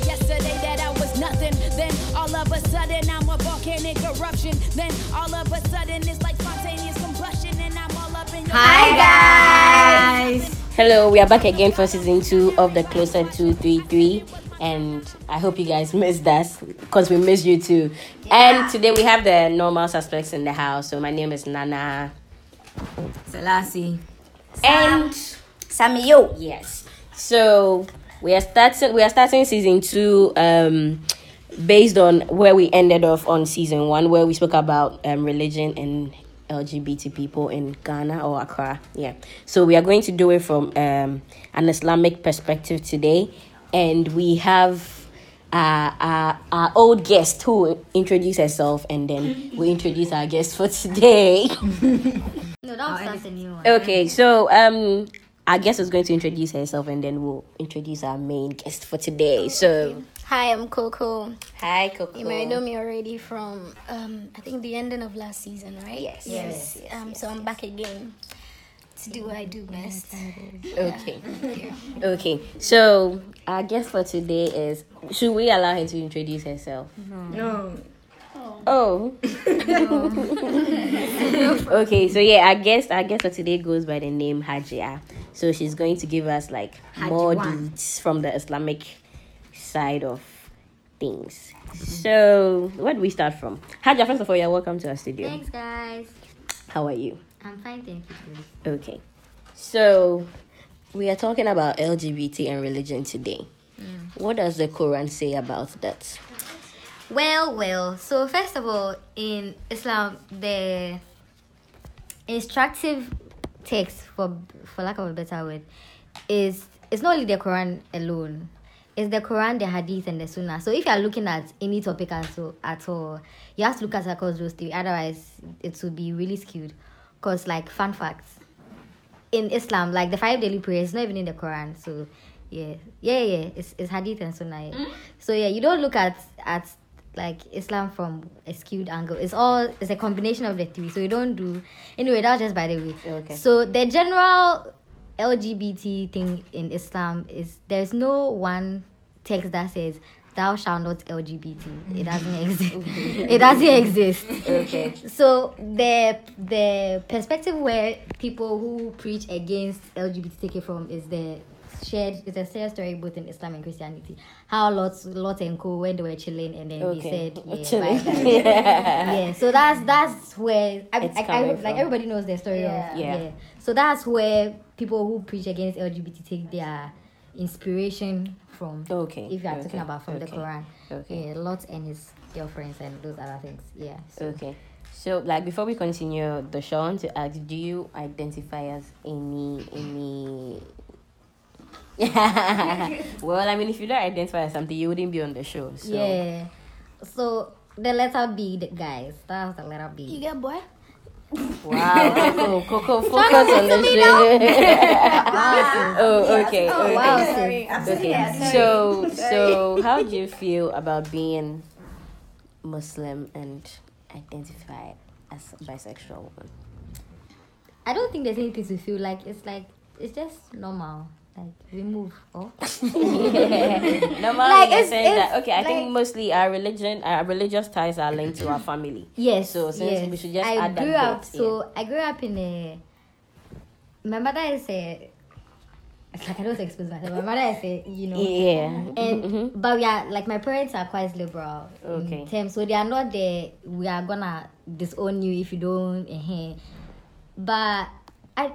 like yesterday that I was nothing. Then all of a sudden I'm a volcanic eruption. Then all of a sudden it's like spontaneous combustion, and I'm all up in your Hi guys. Hello, we are back again for season two of the Closet 233. And I hope you guys missed us because we missed you too. And today we have the normal suspects in the house. So my name is Nana. Selassie. And Sammie yo. yes. So we are starting we are starting season two um based on where we ended off on season one where we spoke about um religion and LGBT people in Ghana or Accra. Yeah. So we are going to do it from um an Islamic perspective today. And we have uh, our, our old guest who will introduce herself and then we introduce our guest for today. No, that was that's a new one. Okay, so um, our guest is going to introduce herself, and then we'll introduce our main guest for today. So, Hi, I'm Cocoa. hi, Cocoa. You may know me already from um, I think the ending of last season, right? Yes. Yes. Yes, um, so I'm back again to do what I do best. Okay, okay. So, our guest for today is. Should we allow her to introduce herself? No. Oh. oh. okay, so yeah, our guest, our guest for today goes by the name Hajia. So she's going to give us like more deeds from the Islamic side of things. Mm-hmm. So, where do we start from? Hajia, first of all, you're welcome to our studio. Thanks, guys. How are you? I'm fine, thank you. Okay. So, we are talking about LGBT and religion today. What does the Quran say about that? Well, well. So first of all, in Islam, the instructive text, for for lack of a better word, is it's not only the Quran alone. It's the Quran, the Hadith, and the Sunnah. So if you are looking at any topic at all, at all, you have to look at across those three. Otherwise, it will be really skewed. Cause like fun facts, in Islam, like the five daily prayers, not even in the Quran. So yeah, yeah, yeah, it's, it's Hadith and Sunnah. yeah. Hmm? So yeah, you don't look at at like Islam from a skewed angle. It's all it's a combination of the three. So you don't do anyway. That's just by the way. Okay. So the general LGBT thing in Islam is there's no one text that says thou shalt not LGBT. It doesn't exist. it doesn't exist. Okay. So the the perspective where people who preach against LGBT take it from is the shared it's a shared story both in Islam and Christianity. How Lot Lot and Co when they were chilling and then Okay. they said yeah, Chilling. bye, bye. yeah. So that's that's where I, It's I, I, coming like everybody knows the story Yeah. of Yeah. So that's where people who preach against LGBT take their inspiration from. Okay, If you are okay, talking about from the Quran. okay. Yeah, Lot and his girlfriends and those other things. Yeah. So Okay. So, like, before we continue the show, I want to ask: Do you identify as any any? well, I mean, if you don't identify as something, you wouldn't be on the show. So. Yeah. So the letter B, the guys. That's the letter B. You get boy? Wow. Cocoa, Cocoa, focus on the show. oh, okay. Oh, okay. wow, Sorry, Okay. Sorry. So, so how do you feel about being Muslim and identify as a bisexual woman? I don't think there's anything to feel like. It's like it's just normal. Like we move. Oh. Normally, Like, you're it's- saying that it's okay. I think mostly our religion, our religious ties are linked to our family. Yes. So, since yes. we should just I add that grew up. bit, So I grew up in a. My mother is a. It's like I don't expose myself. My mother is a, you know. Yeah. And Mhm. but yeah, like my parents are quite liberal. Okay. In terms, so they are not the we are gonna disown you if you don't. Uh, but I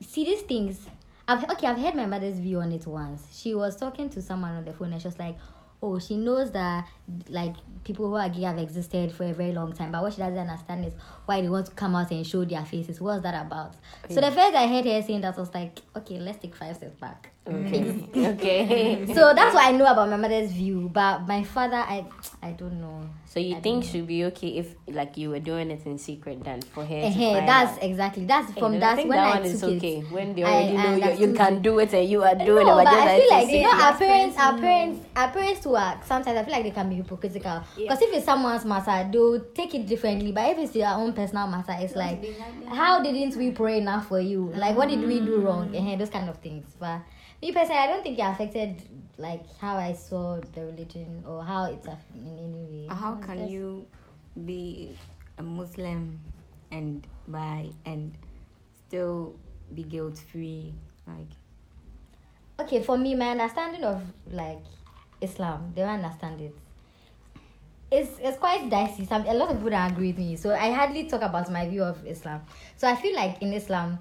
see these things. I've okay. I've heard my mother's view on it once. She was talking to someone on the phone and she was like, "Oh, she knows that like people who are gay have existed for a very long time, but what she doesn't understand is why they want to come out and show their faces. What's that about?" So the first I heard her saying that was like, "Okay, let's take five steps back." Okay. okay. So that's what I know about my mother's view. But my father, I I don't know. So you think should be okay if like you were doing it in secret then for her eh, to find that's out? exactly that's Hey, from I that's think when that I one is took it. okay when they I- already know you, you can do it and you are doing no, it. but just I feel like you know our parents, our parents, our parents who are sometimes I feel like they can be hypocritical because if it's someone's matter, they'll take it differently. But if it's your own personal matter, it's like, how didn't we pray enough for you? Like, what did we do mm. wrong? And those kind of things. But me personally, I don't think it affected like how I saw the religion or how it's in any way. How can just- you be a Muslim and by and still be guilt free? Like okay for me my understanding of like islam they don't understand it it's it's quite dicey. Some a lot of people don't agree with me. So i hardly talk about my view of islam. So i feel like in islam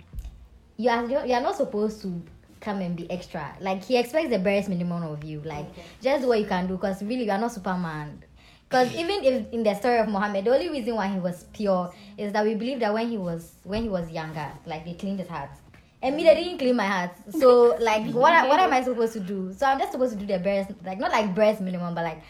you are you are not supposed to come and be extra. Like he expects the barest minimum of you. Like just do what you can do. Because really you are not superman. Because even if in the story of Muhammad, the only reason why he was pure is that we believe that when he was when he was younger, like they cleaned his heart. And me, they mm. didn't clean my heart. So like, what what am I supposed to do? So I'm just supposed to do the barest, like not like breast minimum, but like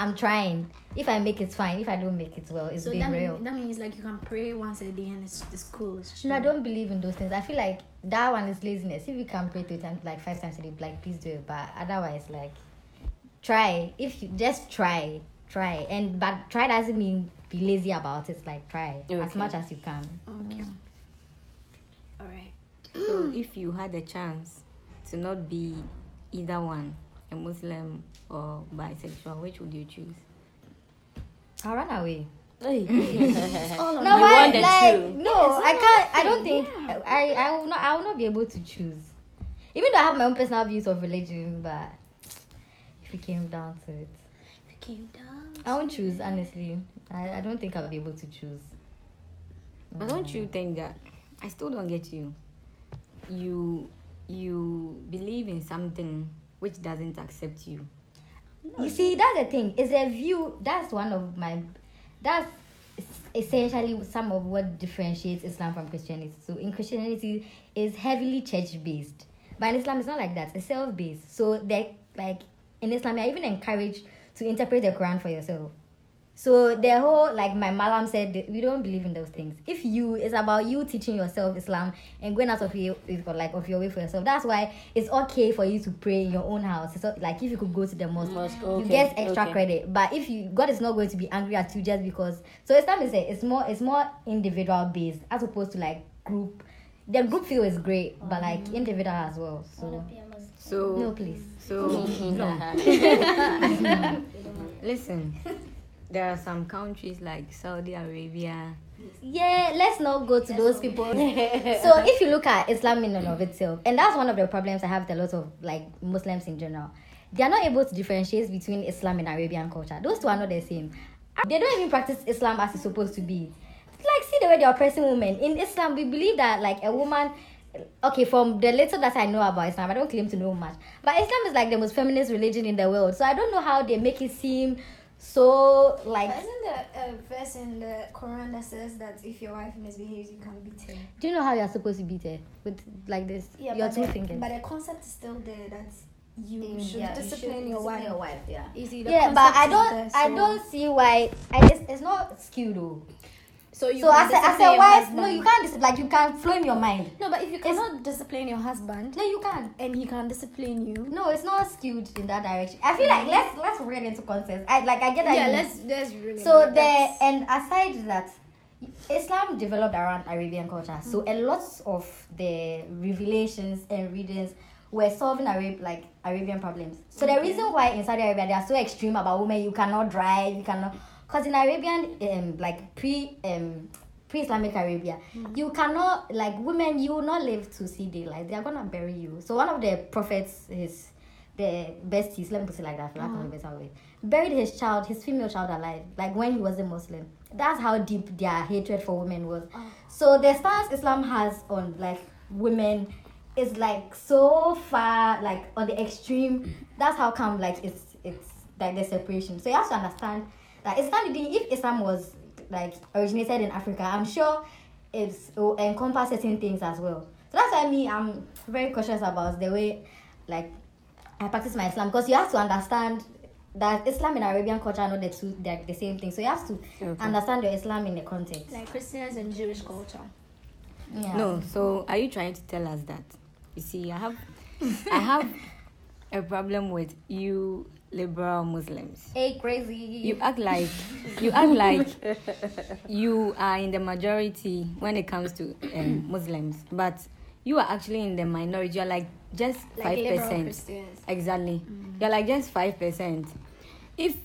I'm trying. If I make it, fine. If I don't make it, well, it's So being that, real. mean, that means like you can pray once a day and it's, it's cool. It's No, I don't believe in those things. I feel like that one is laziness. If you can pray three times, like five times a day, like please do it. But otherwise, like try. If you just try, try. And but try doesn't mean be lazy about it. Like try as much as you can. Okay. All right. so if you had a chance to not be either one, a Muslim or bisexual, which would you choose? I'll run away. Hey. No, You why? want the Like two. no, I can't. I don't think I. I will not. I will not be able to choose. Even though I have my own personal views of religion, but if it came down to it, Came down. I won't choose. Honestly, I, I don't think I'll be able to choose. But don't you mm. think that I still don't get you? You you believe in something which doesn't accept you. You see, that's the thing. It's a view. That's one of my. That's essentially some of what differentiates Islam from Christianity. So in Christianity, is heavily church based, but in Islam, it's not like that. It's self based. So they like in Islam, you're even encouraged to interpret the Quran for yourself. So the whole like my malam said, we don't believe in those things. If you, it's about you teaching yourself Islam and going out of your like of your way for yourself. That's why it's okay for you to pray in your own house. So like if you could go to the mosque, Mosque, you get extra okay. credit. But if you God is not going to be angry at you just because. So Islam is a, it's more it's more individual based as opposed to like group. The group feel is great, but like mm-hmm. individual as well. So So no, please. so no. Listen, there are some countries like Saudi Arabia. Yeah, let's not go to those people. so if you look at Islam in and of itself, and that's one of the problems I have with a lot of like Muslims in general, they are not able to differentiate between Islam and Arabian culture. Those two are not the same. They don't even practice Islam as it's supposed to be. Like see the way they are oppressing women. In Islam, we believe that like a woman okay, from the little that I know about Islam, I don't claim to know much. But Islam is like the most feminist religion in the world. So I don't know how they make it seem so like But isn't there a verse in the Quran that says that if your wife misbehaves, you can beat her? Do you know how you're supposed to beat her with like this? Yeah, You're but two the, fingers. But the concept is still there that you Mm, should yeah, you discipline should your wife. your wife, yeah. You see, the Yeah, but I don't, there, I don't see why. I, it's, it's not skewed though. So you so as a, as a wife, no, you can't dis- like you can flame your mind. No, but if you cannot discipline your husband No, you can't. and he can't discipline you, No, it's not skewed in that direction. I feel like mm-hmm. let's let's read into context. I like I get that. yeah, you- let's let's really. So the there that. and aside that, Islam developed around Arabian culture. So mm-hmm. a lot of the revelations and readings were solving Arab like Arabian problems. So the reason why in Saudi Arabia they are so extreme about women, you cannot drive, you cannot, because in Arabian um like pre um pre-Islamic Arabia, you cannot like women you will not live to see daylight. They are gonna bury you. So one of the prophets is the besties, let me put it like that, for lack of a better way, buried his child, his female child alive, like when he was a Muslim. That's how deep their hatred for women was. So the stance Islam has on like women is like so far like on the extreme. That's how come like it's it's like the separation. So you have to understand that Islam didn't if Islam was like originated in Africa, I'm sure it's it will encompass certain things as well. So that's why me I'm very cautious about the way like I practice my Islam because you have to understand that Islam and Arabian culture are not the two they're the same thing. So you have to understand your Islam in the context. Like Christians and Jewish culture. Yeah. No, so are you trying to tell us that? You see, I have, I have a problem with you liberal Muslims. Hey, crazy. You act like, you act like you are in the majority when it comes to um, Muslims, but you are actually in the minority. You're like just five liberal percent. Exactly. You're like just five percent. If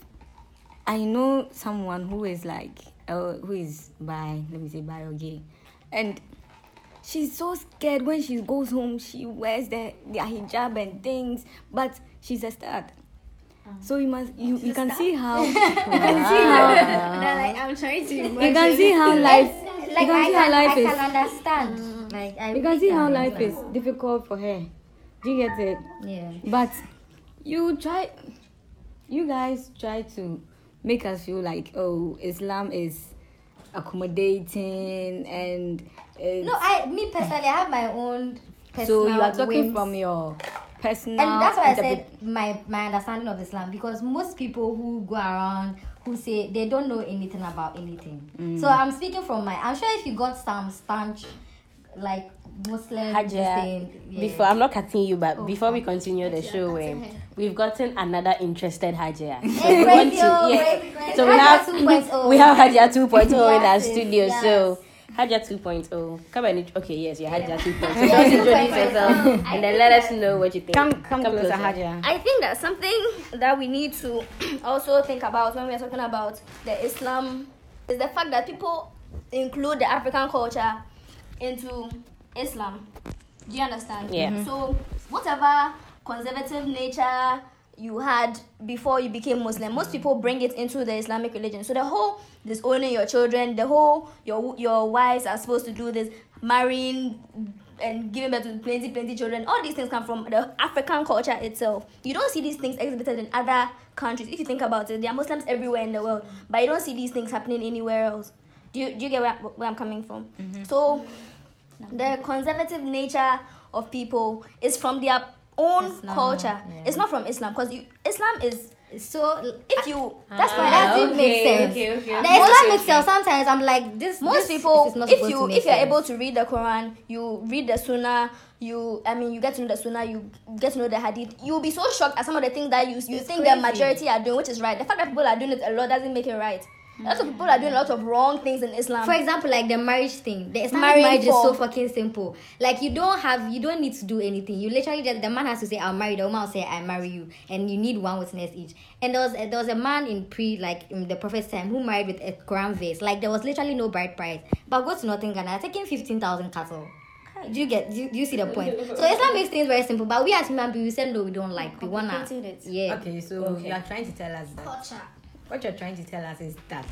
I know someone who is like uh, who is bi, let me say bi or gay, and she's so scared when she goes home. She wears the the hijab and things, but she's a stud. So you must you, you can see how you can see how like, I'm trying to you can see how life like you I can see how life is can understand. Like I you can see how life is difficult for her. Do you get it? Yeah. But you try, you guys try to make us feel like oh Islam is accommodating and No, I me personally, I have my own. Personal so you are talking whims. from your personal. and that's why I said my my understanding of Islam because most people who go around who say they don't know anything about anything. Mm. So I'm speaking from my. I'm sure if you got some staunch, like Muslim Hajia, thing, yeah. before I'm not cutting you, but Oh, before we continue the show, eh, we've gotten another interested Hajia. Hey, We want to- yeah. So we have 2.0. we have Hajia 2.0 in our studio. yes. So Hajia 2.0. Come and okay, yes, you're Hajia 2.0. Yeah, Just introduce yourself and then let us know what you think. come come, closer, Hajia. I think that's something that we need to also think about when we're talking about the Islam is the fact that people include the African culture into Islam. Do you understand? Yeah. Mhm. So whatever conservative nature you had before you became Muslim, most people bring it into the Islamic religion. So the whole disowning your children, the whole your your wives are supposed to do this, marrying and giving birth to plenty, plenty children. All these things come from the African culture itself. You don't see these things exhibited in other countries. If you think about it, there are Muslims everywhere in the world, but you don't see these things happening anywhere else. Do you, do you get where, where I'm coming from? Mm-hmm. So, the conservative nature of people is from their own Islam, culture. yeah. It's not from Islam because Islam is so if you that's why Ah, that didn't make sense. okay, okay, The okay. Islamic self sometimes I'm like this. most this people is not if you if you're sense. able to read the quran you read the sunnah you i mean you get to know the sunnah you get to know the hadith you'll be so shocked at some of the things that you you think the majority are doing which is right the fact that people are doing it a lot doesn't make it right lots of people are doing a lot of wrong things in islam For example, like the marriage thing, the Islamic Marrying marriage is so fucking simple. Like you don't have, you don't need to do anything. You literally just the man has to say, "I'll marry." The woman will say, "I marry you," and you need one witness each. And there was there was a man in pre like in the prophet's time who married with a Quran vase. Like there was literally no bride price. But go to Northern Ghana, taking fifteen thousand cattle. Do you get? Do you, do you see the point? So Islam makes things very simple, but we as human beings, we said no, we don't like. We wanna, Complicated it. yeah. Okay, so Okay. you are trying to tell us that. Culture. What you're trying to tell us is that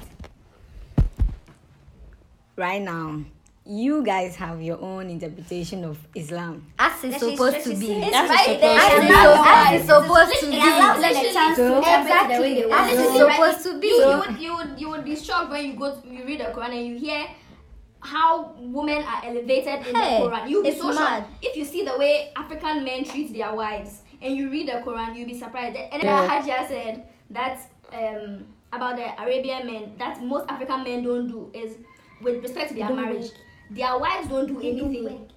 right now you guys have your own interpretation of Islam. As it's supposed to be. That's right supposed there to As be. it's so- as it's supposed to be. allows Like literally- a chance to Exactly. interpret the way they As it's supposed to be. You, you, would, you, would, you would be shocked when you go to, you read the Quran and you hear how women are elevated in Hey, the Quran. You'll be so mad. shocked if you see the way African men treat their wives and you read the Quran, you'll be surprised. And then Yeah. Hajia said that um, about the Arabian men that most African men don't do is with respect to their marriage. Their wives don't do anything.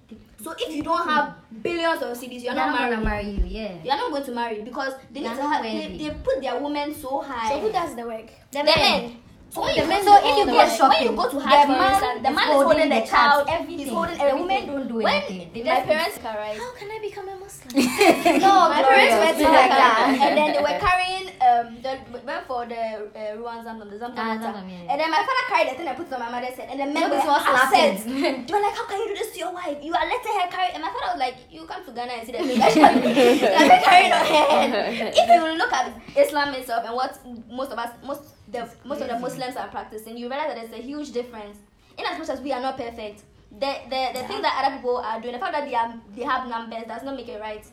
So if you don't have billions of CDs, you're not not gonna married. marry you, yeah. You're not going to marry because they need They're to have they, they put their women so high. So who does the work? the men. So when The go men to do all if you the go work. shopping, when you go to The Hajj, for man the man is holding holding the the child, child, everything. he's holding The everything. women don't do when anything. They my parents right? How can I become a Muslim? No, My parents Gloria, went like that. and then they were carrying um the went for the uh, Ruwan Zamzam, the Zamzam Ah, water. Zamzam, yeah. And then my father carried the thing and put it on my mother's head and the men were upset. they were like, how can you do this to your wife? You are letting her carry and my father was like, you come to Ghana and see thing that like, carried on her head. If you look at Islam itself and what most of us most the most of the Muslims are practicing, you realize that there's a huge difference. In as much as we are not perfect, the the, the thing that other people are doing, the fact that they are they have numbers does not make it right.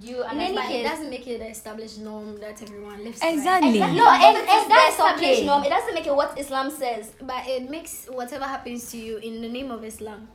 Do you In any understand? case, it doesn't make it the established norm that everyone lives. Exactly. Exactly. No, No, and- and, and that's okay. norm. It doesn't make it what Islam says. But it makes whatever happens to you in the name of Islam.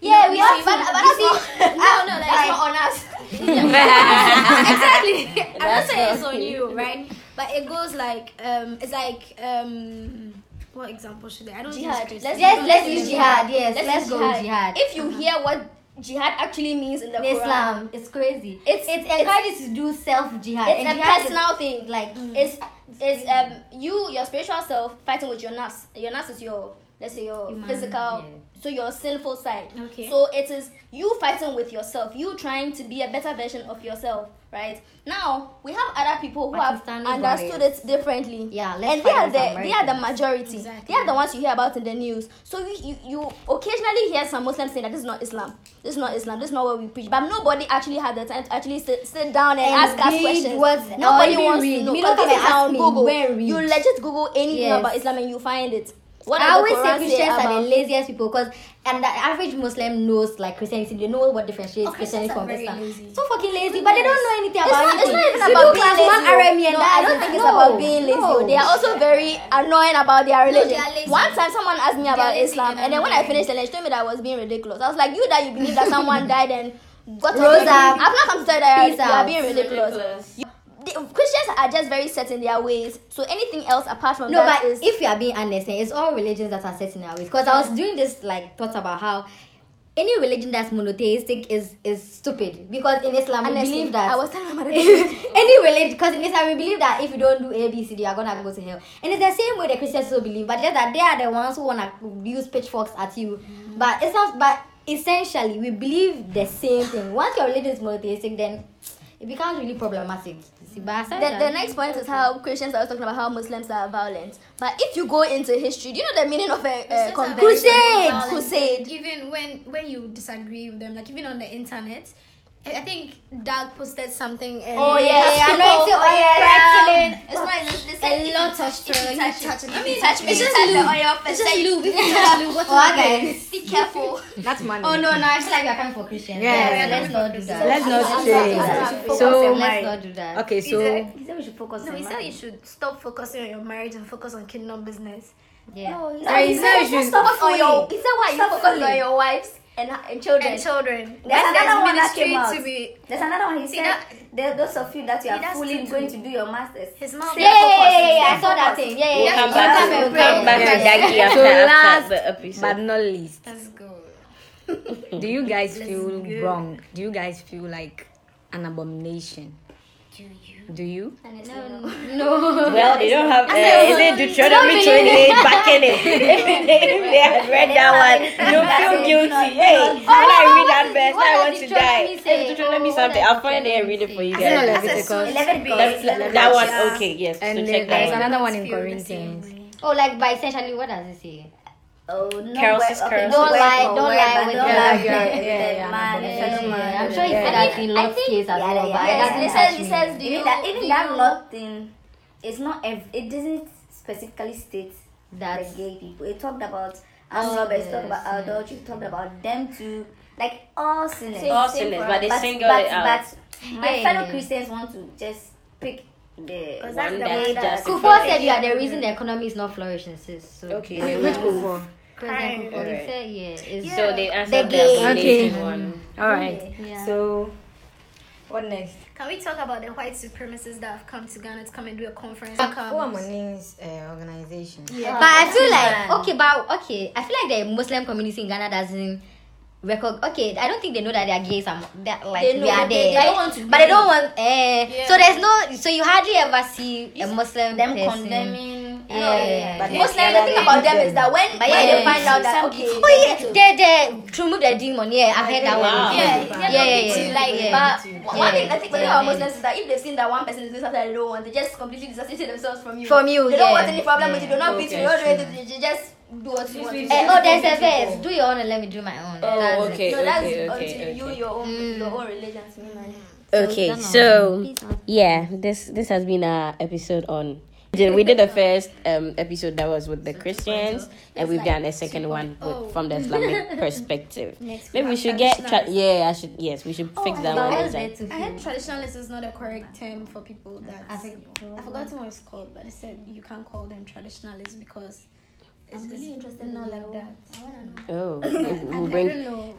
Yeah, we You have see, to. but, but you that's see, not, no, no, that's like- not on us. exactly. I'm not saying it's on you, right? But it goes like um, it's like um, what example should I? I don't Jihad. use Let's- Yes, let's use jihad. Yes, let's, use go with jihad. If you hear what jihad actually means in the In Quran, Islam, it's crazy. It's- it it's- encourages to do self jihad. it's and a jihad is- personal thing. like It's it's um you your spiritual self fighting with your nafs. Your nafs is your let's say your Human, physical, yeah. so your sinful side. Okay. So it is you fighting with yourself. You trying to be a better version of yourself. Right now we have other people who have understood it differently. Yeah, and they are the they are the majority. Exactly. They are the ones you hear about in the news. So you, you you occasionally hear some Muslims saying that this is not Islam. This is not Islam. This is not what we preach. But nobody actually had the time to actually sit, sit down and, And ask us questions. what- Nobody wants read. to know. Me don't Because come this ask me, Google. read? You legit Google anything Yes. about Islam and you find it. What I always say Quran Christians are the laziest people because and the average Muslim knows like Christianity. They know what differentiates Oh, Christians Christianity from very Islam. So fucking lazy, but they don't know anything It's about not, it's not even You about being lazy. one. Arami and no, that I don't is- think it's no, about being lazy. no. They are also very annoying about their religion. they are lazy. One time someone asked me about Islam and and then when I finished the lecture, told me that I was being ridiculous. I was like, you that you believe that someone died and got to Rosa, heaven. I've not come to tell you that peace you are out. being ridiculous. You- the- Christians are just very set in their ways. So anything else apart from No, that but is if you are being honest, it's all religions that are set in our ways. Because I was doing this like thoughts about how any religion that's monotheistic is is stupid. Because in Islam we honestly, believe that I was telling my mother. any religion because in Islam we believe that if you don't do A B C D you're gonna go to hell. And it's the same way the Christians also believe, but just that they are the ones who wanna use pitchforks at you. Mm. But it's not but essentially we believe the same thing. Once your religion is monotheistic then it becomes really problematic. See, but the, the next point is how Christians are talking about how Muslims are violent. But if you go into history, do you know the meaning of a, a Christians are con- very crusade? Crusade. Even when when you disagree with them, like even on the internet, I I think Doug posted something. Oh, and Oh yeah, yeah, People- I know. oh, yeah, Crackling. yeah. It's not. It's, it's a lot of If you stuff. You touch touch it, it. I I mean, mean, touch me. it's just touch the lube. oil It's first. just lube. If oh, you touch lube, what's Oh, the guys. Be careful. That's money. Oh no, no, I feel like we're coming for Christians. Yeah, Yeah, yeah, let's not do that. Let's not I'm say. sorry, I'm sorry. So- Focus, let's not do that. Okay, so He said we should focus No, he said you should stop focusing on your marriage and focus on kingdom business. Yeah. No, Yeah, he said you should- focus on your. He said why you Stop focus on fooling. your wives and, uh, and children. And children. There's When another one that came out. to be There's another one. He See, said, that- there, those of you that you are fully too- going to do your masters. his mom. Yeah, yeah, yeah, yeah, yeah, I saw that thing. Yeah, yeah, We'll come back, come to, and we'll come back to Yes. Daggy after, So after last the episode. but not least, Let's go. do you guys feel wrong? Do you guys feel like an abomination? Do you? No. No. Well, they don't have. Uh, is it Deuteronomy 28 backing it? if they, if they had read that one, you feel guilty. Hey, when I read that verse, I want to die. say? It's Deuteronomy Oh, something. I'll find it and read it for you Is it not guys. That one, okay, yes. And so then check there's another one in Feel the same Corinthians. Oh, like by essentially, what does it say? Oh, no. Carol word- okay, Carol Don't word lie, don't word, lie with don't your- lie Yeah, with yeah, yeah, yeah, man, the yeah, Yeah. I'm sure you Yeah. said that in I Lot's case as yeah, well, yeah, but yeah. it doesn't It touch says, it me. says, do Even you, that, even that you- lot thing, it's not. It doesn't specifically state That the gay people. It talked about armed robbers. It talked about adultery. It talked about them too. Like all sinners. All sinners, but they but, singled but, it out. But my Yeah, fellow yeah. Christians want to just pick the Because One that's the that way that justifies- Kufuor said you are the reason the mm-hmm. economy is not flourishing, sis. So Okay, Wait, so which that's- Kufuor? President Kufuor, he Alright. said, yeah, it's So they answered the gay. Okay. one. All right. Yeah. So, what next? Can we talk about the white supremacists that have come to Ghana to come and do a conference? Who am Moni's uh, organization? Yeah. But I feel man. like okay, but okay, I feel like the Muslim community in Ghana doesn't record. Okay, I don't think they know that they are gays. and that like They we know, are they- there, they don't want to but they don't want. Eh, Yeah. So there's no. So you hardly ever see a Muslim them person. condemning. Yeah, yeah, yeah. But Muslim, they- the thing about them is that when, But when yeah, they find out that okay, Oh yeah, they they to remove the demon. Yeah, I've heard that Wow. one. yeah, yeah, yeah, yeah, yeah, yeah. like, yeah. but Yeah. one thing I think the thing Yeah. about Muslims is that if they've seen that one person is doing something that they don't want, they just completely disassociate themselves from you. From you, they don't want any problem with you. They're not beat you. They don't do anything. Just do what you want. to do. Eh, oh, there's a verse. Do your own and let me do my own. Oh, That's it. okay, No, that's okay, until okay, you okay. your own Mm. your own religion to me, man. Okay, so yeah, this this has been our episode on. We did the first um, episode that was with the Christians, and we've done a second one with, from the Islamic perspective. Maybe we should get tra- yeah, I should yes, we should fix that one. But next what's time. there I to heard feel? traditionalist is not a correct term for people that I think- I forgot what it's called, but they said you can't call them traditionalists because I'm really interested in Not like like that. Oh, we'll bring.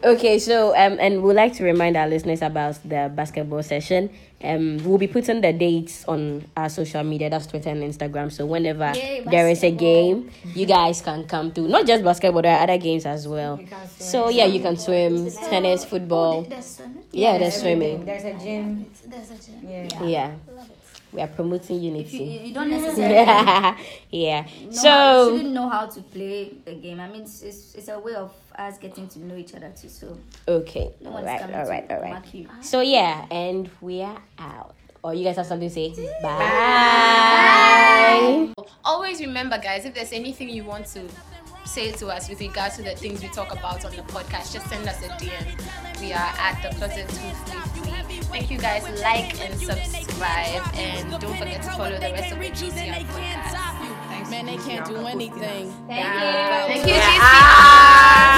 Okay, so um, and we'd like to remind our listeners about the basketball session. Um, we'll be putting the dates on our social media. That's Twitter and Instagram. So whenever Yay, there is a game, you guys can come to. Not just basketball, there are other games as well. You can swim. So yeah, you can swim, tennis, football. There's swimming. Yeah, there's swimming. There's a gym. There's a gym. Yeah. Yeah, we are promoting unity. you don't necessarily yeah. know how, you So shouldn't know how to play the game. I mean, it's, it's, it's a way of us getting to know each other too. So okay, no all one's right, coming all right, to all right. mark you. So yeah, and we are out. Or you guys have something to say? Bye. Always remember, guys, if there's anything you want to say to us with regards to the things we talk about on the podcast, just send us a DM. We are at the closet 233. Thank you guys. Like and subscribe. And don't forget to follow the rest of the GCR podcast. Man, they can't do anything. Thank you. Thank you, GCR. Ah.